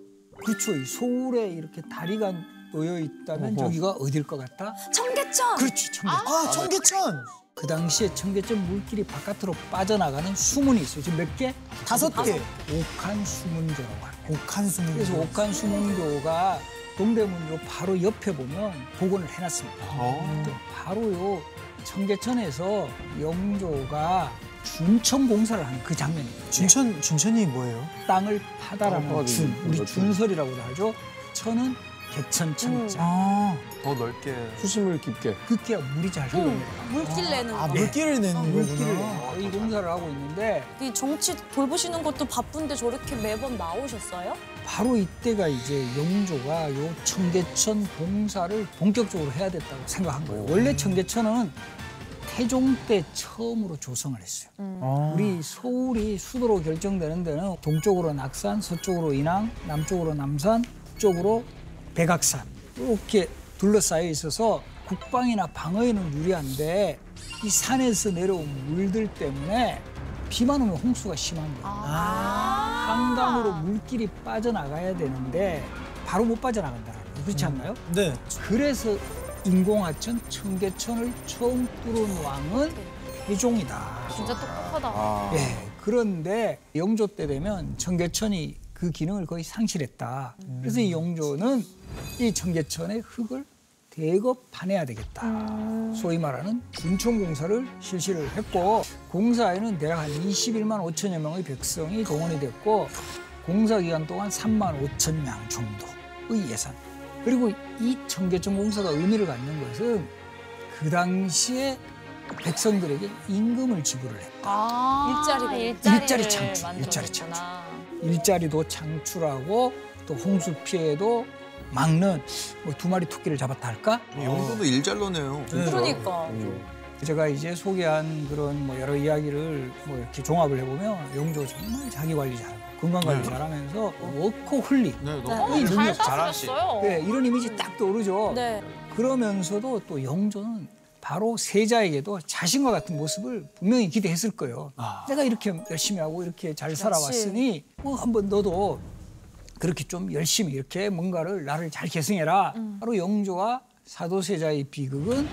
그렇죠. 이 서울에 이렇게 다리가 놓여 있다면 어허. 저기가 어딜 것 같다? 청계천. 그렇지, 청계천. 아 청계천 그 당시에 청계천 물길이 바깥으로 빠져나가는 수문이 있어요. 지금 몇 개? 다섯 개 옥한 수문교라고 합니다. 옥한 수문 그래서 옥한 수문교가 동대문로 바로 옆에 보면 복원을 해놨습니다. 어. 또 바로요 청계천에서 영조가 준천 공사를 하는 그 장면입니다. 준천 준천이 뭐예요? 땅을 파다라는 땅을 준, 우리. 준설이라고도 하죠. 천은 개천 천자. 아, 더 넓게. 수심을 깊게. 그게 물이 잘 흘러내려가. 물길 내는 아 거. 물길을 내는 물길을 거구나. 이 공사를 하고 있는데 이 정치 돌보시는 것도 바쁜데 저렇게 매번 나오셨어요? 바로 이때가 이제 영조가 요 청계천 공사를 본격적으로 해야 됐다고 생각한 거예요. 원래 청계천은 태종 때 처음으로 조성을 했어요. 아. 우리 서울이 수도로 결정되는 데는 동쪽으로 낙산, 서쪽으로 인왕, 남쪽으로 남산, 북쪽으로 백악산 이렇게 둘러싸여 있어서 국방이나 방어에는 유리한데 이 산에서 내려온 물들 때문에 비만 오면 홍수가 심한 거예요. 한강으로 물길이 빠져나가야 되는데 바로 못 빠져나간다는 거예요. 그렇지 않나요? 네. 그래서 인공하천 청계천을 처음 뚫은 왕은 태종이다. 진짜 똑똑하다. 아. 예. 그런데 영조 때 되면 청계천이 그 기능을 거의 상실했다. 그래서 이 영조는 이 청계천의 흙을 대거 파내야 되겠다. 소위 말하는 준천공사를 실시를 했고 공사에는 대략 한 21만 5천여 명의 백성이 동원이 됐고 공사 기간 동안 3만 5천 명 정도의 예산. 그리고 이 청계천 공사가 의미를 갖는 것은 그 당시에 백성들에게 임금을 지불을 했다. 아, 일자리가- 일자리를 일자리 창출, 일자리 만들어줬구나. 일자리도 창출하고 또 홍수 피해도 막는 뭐 두 마리 토끼를 잡았다 할까? 영도도 일잘로네요. 그러니까. 제가 이제 소개한 그런 뭐 여러 이야기를 뭐 이렇게 종합을 해보면 영조 정말 자기 관리 잘하고 건강 관리 잘하면서 워커홀릭 네, 네. 너무 잘 능력 잘하시. 사셨어요. 네, 이런 이미지 딱 떠오르죠. 네. 그러면서도 또 영조는 바로 세자에게도 자신과 같은 모습을 분명히 기대했을 거예요. 내가 이렇게 열심히 하고 이렇게 잘 살아왔으니 뭐 한번 너도 그렇게 좀 열심히 이렇게 뭔가를 나를 잘 계승해라. 바로 영조와 사도세자의 비극은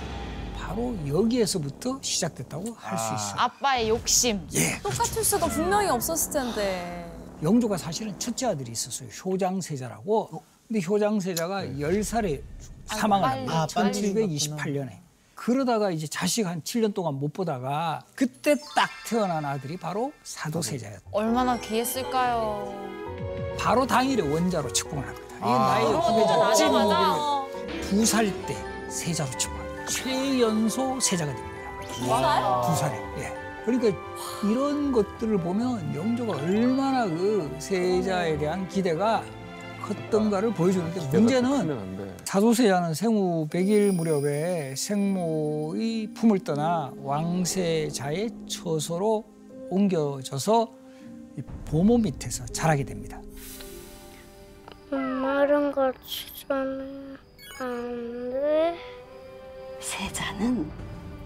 바로 여기에서부터 시작됐다고 할수 있어요. 아빠의 욕심. 똑같을 수가 분명히 없었을 텐데. 영조가 사실은 첫째 아들이 있었어요. 효장세자라고. 근데 효장세자가 열 10살에 사망을 빨리, 합니다. 아, 빨리 1728년에. 그러다가 이제 자식 한 7년 동안 못 보다가 그때 딱 태어난 아들이 바로 사도세자였다. 얼마나 귀했을까요. 바로 당일에 원자로 측봉을 합니다. 이게 아. 나의 맞아, 찐. 두살 때 세자로 측봉합니다. 최연소 세자가 됩니다. 두 살에. 예. 그러니까 이런 것들을 보면 영조가 얼마나 그 세자에 대한 기대가 컸던가를 보여주는데 문제는 사도세자는 생후 100일 무렵에 생모의 품을 떠나 왕세자의 처소로 옮겨져서 이 보모 밑에서 자라게 됩니다. 엄마랑 같이 자면 안 돼? 세자는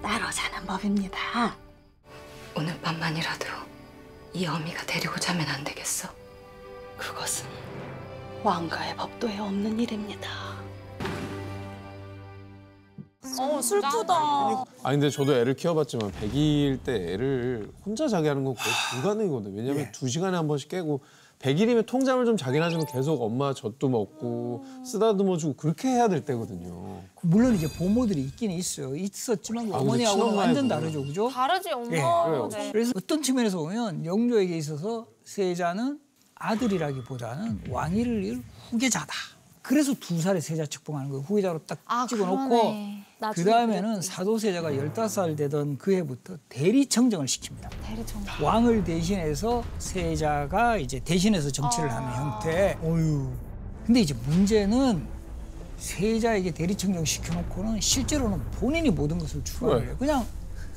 따로 자는 법입니다. 오늘 밤만이라도 이 어미가 데리고 자면 안 되겠어? 그것은 왕가의 법도에 없는 일입니다. 어 슬프다. 아니 근데 저도 애를 키워봤지만 100일 때 애를 혼자 자게 하는 건 거의 불가능이거든요. 왜냐면 두 시간에 한 번씩 깨고 100일이면 통잠을 좀 자긴 하지만 계속 엄마 젖도 먹고 쓰다듬어 주고 그렇게 해야 될 때거든요. 물론 이제 보모들이 있기는 있어요. 있었지만 그 아, 어머니하고는 완전. 다르죠, 그죠? 다르지 엄마. 예. 네. 그래서 어떤 측면에서 보면 영조에게 있어서 세자는 아들이라기보다는 왕위를 이을 후계자다. 그래서 두 살에 세자 측봉하는 거예요. 후계자로 딱 아, 찍어놓고 그러네. 그 다음에는 사도세자가 15살 되던 그 해부터 대리청정을 시킵니다. 대리청. 왕을 대신해서 세자가 이제 대신해서 정치를 하는 형태. 어유. 근데 이제 문제는 세자에게 대리청정 시켜놓고는 실제로는 본인이 모든 것을 추구해요. 왜? 그냥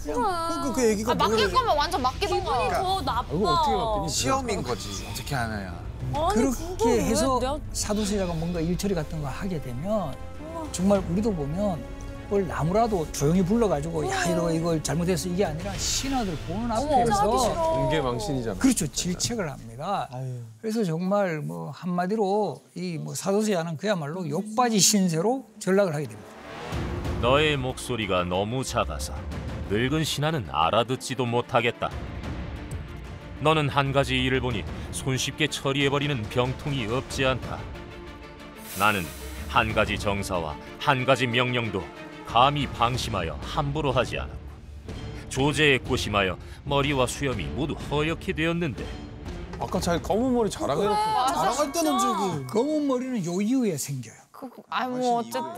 그러니까 그 얘기가 아 맡길 뭐예요? 거면 완전 맡기던가. 기분이 더 나빠. 이거 어떻게 맡기니? 시험인 거지. 어떻게 하느냐. 아니, 그렇게 해서 사도세자가 뭔가 일처리 같은 걸 하게 되면 정말 우리도 보면 뭘 나무라도 조용히 불러가지고 야 이거 이걸 잘못했어 이게 아니라 신하들 보는 앞에서 싫어. 공개 망신이잖아. 그렇죠 질책을 합니다. 아유. 그래서 정말 뭐 한마디로 이 뭐 사도세자는 그야말로 욕바지 신세로 전락을 하게 됩니다. 너의 목소리가 너무 작아서 늙은 신하는 알아듣지도 못하겠다. 너는 한 가지 일을 보니 손쉽게 처리해버리는 병통이 없지 않다. 나는 한 가지 정사와 한 가지 명령도 감히 방심하여 함부로 하지 않았고 조제에 꼬심하여 머리와 수염이 모두 허옇게 되었는데. 아까 자기 검은 머리 자랑해놓고 자랑할 때는 저기 검은 머리는 요 이후에 생겨요. 그, 아니 뭐 어쨌든.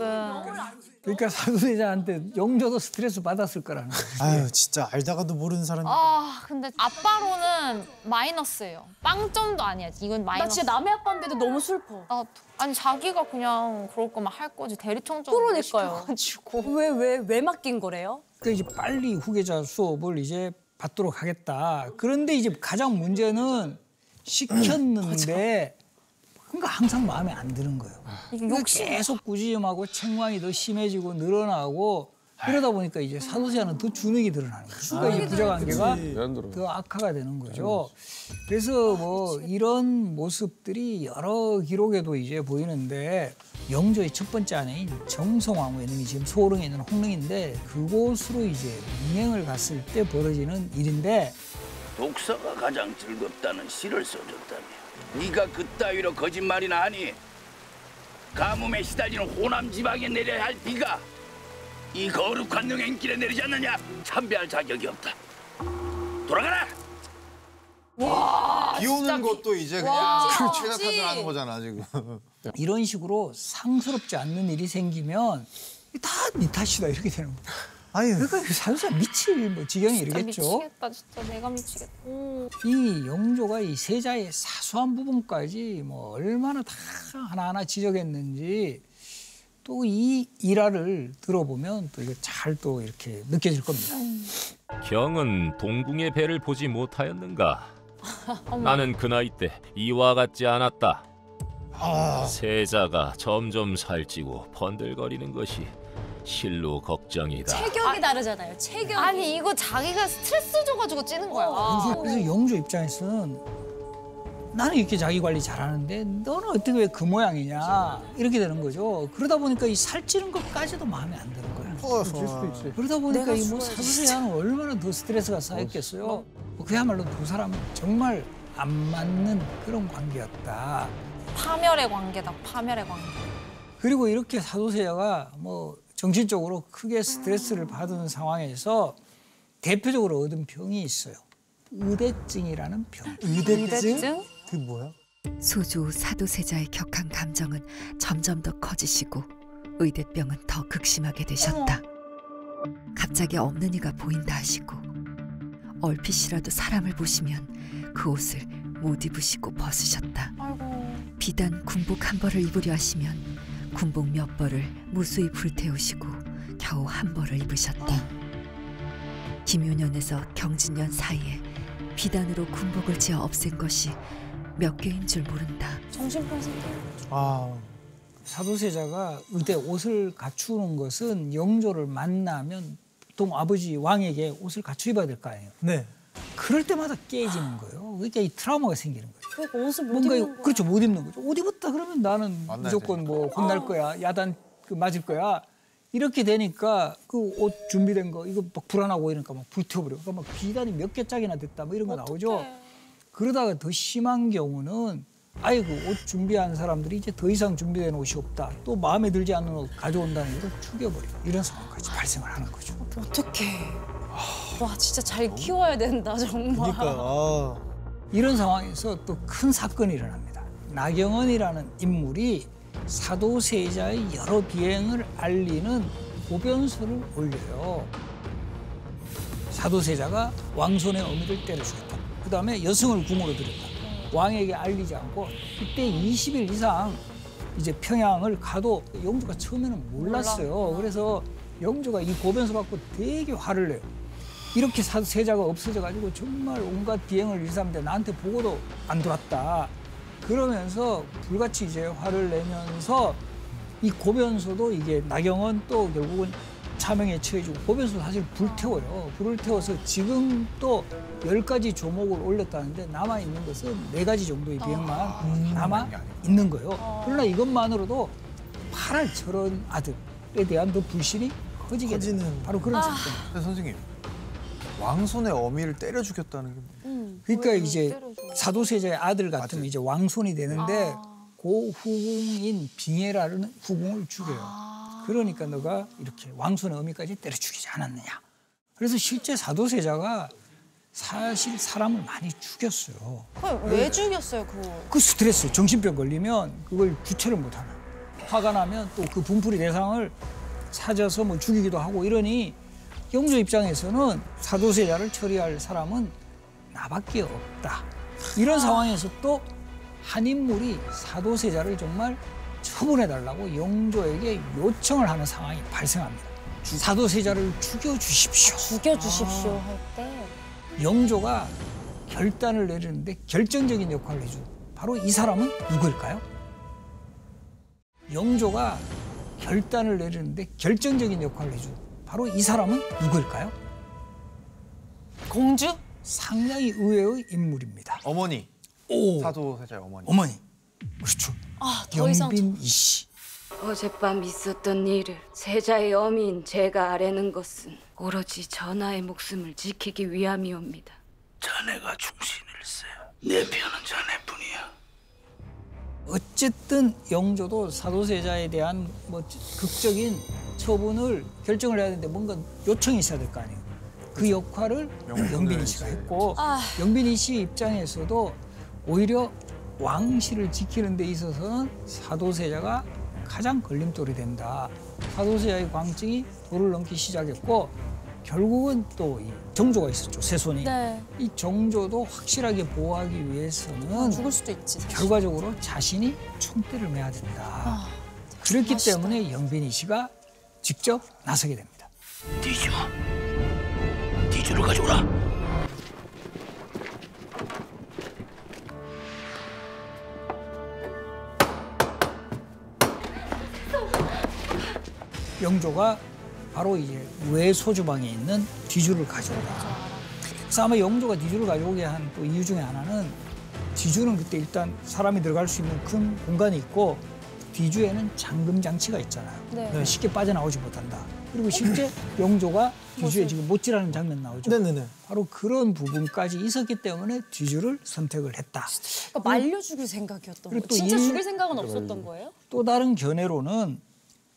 그러니까 사도세자한테 영조도 스트레스 받았을 거라는. 아유 진짜 알다가도 모르는 사람이 아 근데 아빠로는 마이너스예요. 빵점도 아니야. 이건 나 마이너스. 진짜 남의 아빠인데도 너무 슬퍼. 아, 아니 자기가 그냥 그럴 거면 할 거지 대리청정 그러니까요. 시켜가지고 왜 왜 왜 맡긴 거래요? 그러니까 이제 빨리 후계자 수업을 이제 받도록 하겠다. 그런데 이제 가장 문제는 시켰는데 그러니까 항상 마음에 안 드는 거예요. 그러니까 계속 꾸짖음하고 책망이 더 심해지고 늘어나고 그러다 보니까 이제 사도세자는 더 주눅이 드러나는 거예요. 이제 부자 관계가 왜안 들어? 더 악화가 되는 거죠. 그래서 뭐 이런 모습들이 여러 기록에도 이제 보이는데 영조의 첫 번째 아내인 정성왕후의 능이 지금 소릉에 있는 홍릉인데 그곳으로 이제 민행을 갔을 때 벌어지는 일인데 독서가 가장 즐겁다는 시를 써줬다며 네가 그따위로 거짓말이나 하니 가뭄에 시달리는 호남 지방에 내려야 할 비가 이 거룩한 능행길에 내리지 않느냐? 참배할 자격이 없다. 돌아가라! 비 오는 것도 이제 그냥 최적화를 하는 거잖아 지금. 이런 식으로 상스럽지 않는 일이 생기면 다 네 탓이다 이렇게 되는 거예요. 아유 그러니까 사도세자 미칠 뭐 지경이 이르겠죠. 미치겠다 진짜 내가 미치겠다. 이 영조가 이 세자의 사소한 부분까지 뭐 얼마나 다 하나하나 지적했는지 또 이 일화를 들어보면 또 이거 잘 또 이렇게 느껴질 겁니다. 경은 동궁의 배를 보지 못하였는가? 나는 그 나이 때 이와 같지 않았다. 세자가 점점 살찌고 번들거리는 것이 실로 걱정이다. 체격이 다르잖아요. 체격이. 아니 이거 자기가 스트레스 줘가지고 찌는 거야. 그래서, 그래서 영조 입장에서는 나는 이렇게 자기 관리 잘하는데 너는 어떻게 왜 그 모양이냐 이렇게 되는 거죠. 그러다 보니까 이 살찌는 것까지도 마음에 안 드는 거야. 그러다 보니까 이 뭐 사도세자는 얼마나 더 스트레스가 쌓였겠어요. 뭐 그야말로 두 사람은 정말 안 맞는 그런 관계였다. 파멸의 관계다. 파멸의 관계. 그리고 이렇게 사도세자가 뭐 정신적으로 크게 스트레스를 받은 상황에서 대표적으로 얻은 병이 있어요. 의대증이라는 병. 의대증? 의대증? 그게 뭐야? 소조 사도세자의 격한 감정은 점점 더 커지시고 의대병은 더 극심하게 되셨다. 갑자기 없는 이가 보인다 하시고 얼핏이라도 사람을 보시면 그 옷을 못 입으시고 벗으셨다. 비단 군복 한 벌을 입으려 하시면 군복 몇 벌을 무수히 불태우시고 겨우 한 벌을 입으셨다. 김효년에서 경진년 사이에 비단으로 군복을 지어 없앤 것이 몇 개인 줄 모른다. 정신병 생겨. 아, 사도세자가 의대 옷을 갖추는 것은 영조를 만나면 보통 아버지 왕에게 옷을 갖추 입어야 될 거 아니에요. 네. 그럴 때마다 깨지는 거예요. 그러니까 이 트라우마가 생기는 거예요. 그러니까 옷을 못 뭔가 입는 거야. 그렇죠 못 입는 거죠. 옷 입었다 그러면 나는 만나야 무조건 뭐 어. 혼날 거야, 야단 그 맞을 거야. 이렇게 되니까 그 옷 준비된 거 이거 막 불안하고 이러니까 막 불태워버려. 그러니까 막 비단이 몇 개 짝이나 됐다 뭐 이런 거 나오죠. 그러다가 더 심한 경우는 그옷 준비한 사람들이 이제 더 이상 준비된 옷이 없다. 또 마음에 들지 않는 옷 가져온다는 이유로 죽여버려. 이런 상황까지 발생을 하는 거죠. 어떡해. 와 진짜 잘 키워야 된다 정말. 그러니까 아, 이런 상황에서 또 큰 사건이 일어납니다. 나경원이라는 인물이 사도세자의 여러 비행을 알리는 고변서를 올려요. 사도세자가 왕손의 어미를 때려 죽였다. 그 다음에 여성을 궁으로 들였다. 왕에게 알리지 않고 이때 20일 이상 이제 평양을 가도 영조가 처음에는 몰랐어요. 그래서 영조가 이 고변서 갖고 되게 화를 내요. 이렇게 사- 세자가 없어져 가지고 정말 온갖 비행을 일삼는데 나한테 보고도 안 들어왔다. 그러면서 불같이 이제 화를 내면서 이 고변소도 이게 나경원 또 결국은 차명에 처해지고 고변소 사실 불태워요. 불을 태워서 지금 또 열 가지 조목을 올렸다는데 남아 있는 것은 네 가지 정도의 비행만 남아 있는 거예요. 그러나 이것만으로도 8할 저런 아들에 대한 그 불신이 커지게 되는 커지는. 바로 그런 아. 사건. 근데 선생님 왕손의 어미를 때려 죽였다는 게 뭐예요? 그러니까 이제 사도세자의 아들 같으면 이제 왕손이 되는데 고 후궁인 빙해라는 후궁을 죽여요. 그러니까 너가 이렇게 왕손의 어미까지 때려 죽이지 않았느냐. 그래서 실제 사도세자가 사실 사람을 많이 죽였어요. 왜 죽였어요 그? 그 스트레스, 정신병 걸리면 그걸 주체를 못하는. 화가 나면 또 그 분풀이 대상을 찾아서 뭐 죽이기도 하고 이러니 영조 입장에서는 사도세자를 처리할 사람은 나밖에 없다. 이런 상황에서 또 한 인물이 사도세자를 정말 처분해달라고 영조에게 요청을 하는 상황이 발생합니다. 사도세자를 죽여주십시오. 죽여주십시오 할 때. 영조가 결단을 내리는데 결정적인 역할을 해준 바로 이 사람은 누구일까요? 영조가 결단을 내리는데 결정적인 역할을 해준 바로 이 사람은 누구일까요? 공주? 상당히 의외의 인물입니다. 어머니 오, 사도세자의 어머니. 어머니. 그렇죠. 아 더 이상 영빈 이씨. 어젯밤 있었던 일을 세자의 어미인 제가 아뢰는 것은 오로지 전하의 목숨을 지키기 위함이옵니다. 자네가 중신일세. 내 편은 자네뿐이야. 어쨌든 영조도 사도세자에 대한 뭐 극적인 처분을 결정을 해야 되는데 뭔가 요청이 있어야 될 거 아니에요. 그 역할을 영빈이 씨가 했고 아. 영빈이 씨 입장에서도 오히려 왕실을 지키는 데 있어서는 사도세자가 가장 걸림돌이 된다. 사도세자의 광증이 도를 넘기 시작했고 결국은 또이 정조가 있었죠. 세손이. 네. 이 정조도 확실하게 보호하기 위해서는 죽을 수도 있지. 사실. 결과적으로 자신이 총대를 매야 된다. 아, 그렇기 대단하시다. 때문에 영빈이 씨가 직접 나서게 됩니다. 뒤주. 뒤주를 가져오라. 영조가 바로 이제 외소주방에 있는 뒤주를 가져오라. 그래서 아마 영조가 뒤주를 가져오게 한 또 이유 중에 하나는 뒤주는 그때 일단 사람이 들어갈 수 있는 큰 공간이 있고 뒤주에는 잠금 장치가 있잖아요. 네. 그러니까 쉽게 빠져나오지 못한다. 그리고 실제 영조가 뒤주에 지금 못질하는 장면 나오죠. 네네네. 바로 그런 부분까지 있었기 때문에 뒤주를 선택을 했다. 그러니까 말려 죽일 생각이었던 그리고 거. 또 진짜 일- 죽일 생각은 없었던 거예요? 또 다른 견해로는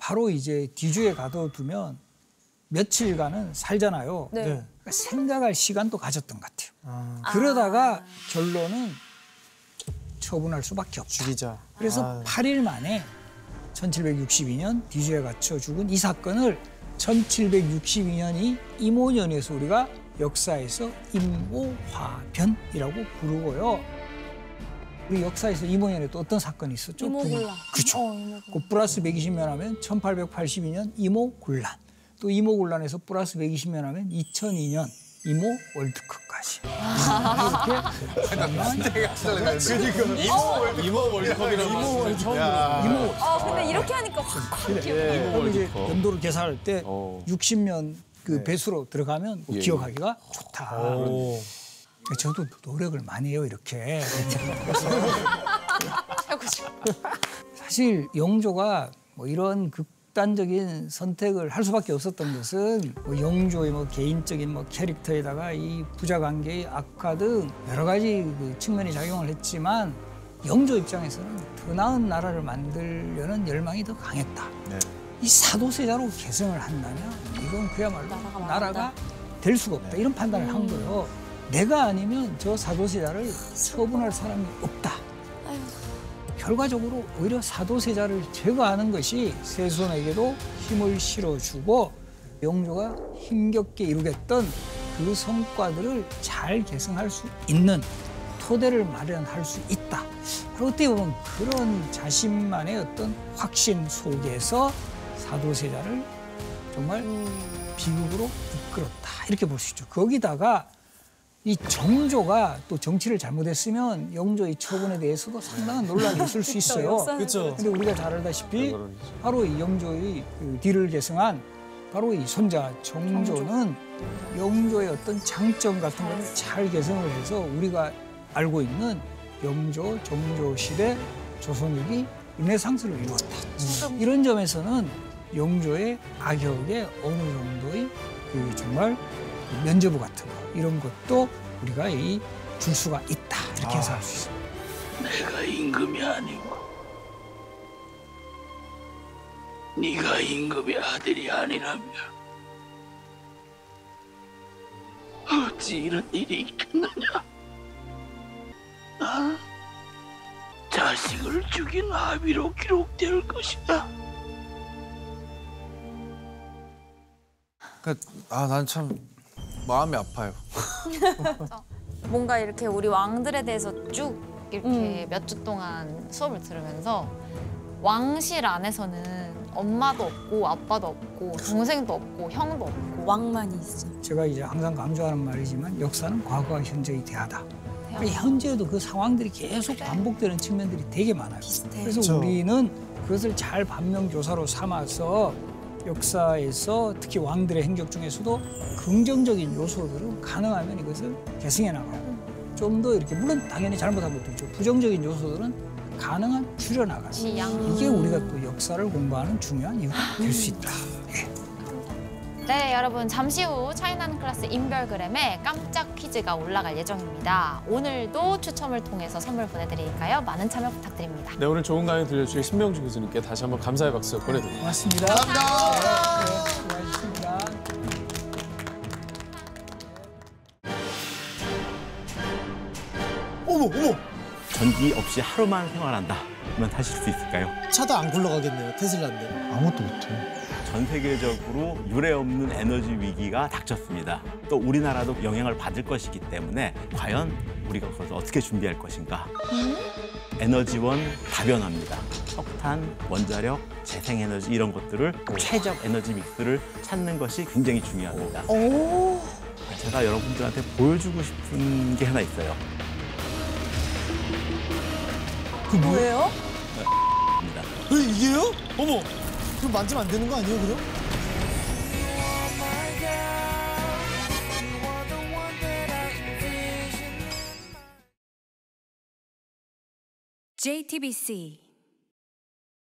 바로 이제 뒤주에 가둬두면 며칠간은 살잖아요. 네. 그러니까 생각할 시간도 가졌던 것 같아요. 아, 그러다가 결론은 처분할 수밖에 없다. 죽이자. 그래서 아. 8일 만에 1762년 뒤주에 갇혀 죽은 이 사건을 1762년이 임오년에서 우리가 역사에서 임오화변이라고 부르고요. 우리 역사에서 임오년에 또 어떤 사건이 있었죠? 이모군란. 그렇죠. 어, 이모군란. 그 플러스 120년 하면 1882년 임오군란. 또 임오군란에서 플러스 120년 하면 2002년 임오 월드컵까지. 이렇게 이모 이모 월드컵이라고 이모 월드컵. 이모 아 근데 이렇게 하니까 확 그래. 예, 그럼 이제 월드컵. 연도를 계산할 때 어. 60년 그 배수로 들어가면 뭐 예. 기억하기가 좋다. 오. 저도 노력을 많이 해요 이렇게. 사실 영조가 뭐 이런 극단적인 선택을 할 수밖에 없었던 것은 뭐 영조의 뭐 개인적인 뭐 캐릭터에다가 이 부자 관계의 악화 등 여러 가지 그 측면이 작용을 했지만 영조 입장에서는 더 나은 나라를 만들려는 열망이 더 강했다. 네. 이 사도세자로 계승을 한다면 이건 그야말로 나라가 나라가. 될 수가 없다 이런 판단을 한 거예요. 내가 아니면 저 사도세자를 처분할 사람이 없다. 결과적으로 오히려 사도세자를 제거하는 것이 세손에게도 힘을 실어주고 영조가 힘겹게 이루겠던 그 성과들을 잘 계승할 수 있는 토대를 마련할 수 있다. 바로 어떻게 보면 그런 자신만의 어떤 확신 속에서 사도세자를 정말 비극으로 이끌었다. 이렇게 볼 수 있죠. 거기다가 이 정조가 또 정치를 잘못했으면 영조의 처분에 대해서도 상당한 논란이 있을 수 있어요. 그렇죠. 근데 우리가 잘 알다시피. 바로 이 영조의 그 뒤를 계승한 바로 이 손자 정조는 영조의 어떤 장점 같은 거를 잘 개성을 해서 우리가 알고 있는 영조, 정조 시대 조선육이 르네상스를 이루었다. 이런 점에서는 영조의 악역의 어느 정도의 그 정말 그 면죄부 같은 거 이런 것도 우리가 이 줄 수가 있다 이렇게 해석할 수 있습니다. 내가 임금이 아니고 네가 임금의 아들이 아니라면 어찌 이런 일이 있겠느냐? 나 자식을 죽인 합의로 기록될 것이다. 그러니까 아난 참 마음이 아파요. 뭔가 이렇게 우리 왕들에 대해서 쭉 이렇게 음. 몇주 동안 수업을 들으면서 왕실 안에서는 엄마도 없고 아빠도 없고 동생도 없고 형도 없고 왕만이 있어. 제가 이제 항상 강조하는 말이지만 역사는 과거와 현재의 대화다. 그러니까 현재에도 그 상황들이 계속 반복되는 측면들이 되게 많아요. 비슷해. 그래서 그렇죠. 우리는 그것을 잘 반면교사로 삼아서 역사에서 특히 왕들의 행적 중에서도 긍정적인 요소들은 가능하면 이것을 개성해 나가고 좀 더 이렇게 물론 당연히 잘못한 것도 있죠. 부정적인 요소들은 가능한 줄여 이 양. 이게 우리가 또 역사를 공부하는 중요한 이유가 될 수 있다. 예. 네, 여러분 잠시 후 차이나는 클래스 인별그램에 깜짝 퀴즈가 올라갈 예정입니다. 오늘도 추첨을 통해서 선물 보내드리니까요. 많은 참여 부탁드립니다. 네 오늘 좋은 강의 들려주신 신명주 교수님께 다시 한번 감사의 박수 보내드립니다. 고맙습니다. 감사합니다. 네, 수고하셨습니다. 어머 어머 전기 없이 하루만 생활한다. 그러면 타실 수 있을까요? 차도 안 굴러가겠네요 테슬라인데. 아무것도 못해. 전 세계적으로 유례 없는 에너지 위기가 닥쳤습니다. 또 우리나라도 영향을 받을 것이기 때문에 과연 우리가 그것을 어떻게 준비할 것인가? 에너지원 다변화입니다. 석탄, 원자력, 재생에너지 이런 것들을 최적 에너지 믹스를 찾는 것이 굉장히 중요합니다. 제가 여러분들한테 보여주고 싶은 게 하나 있어요. 뭐예요? 입니다. 에, 이게요? 어머 그럼 만지면 안 되는 거 아니에요 그럼? JTBC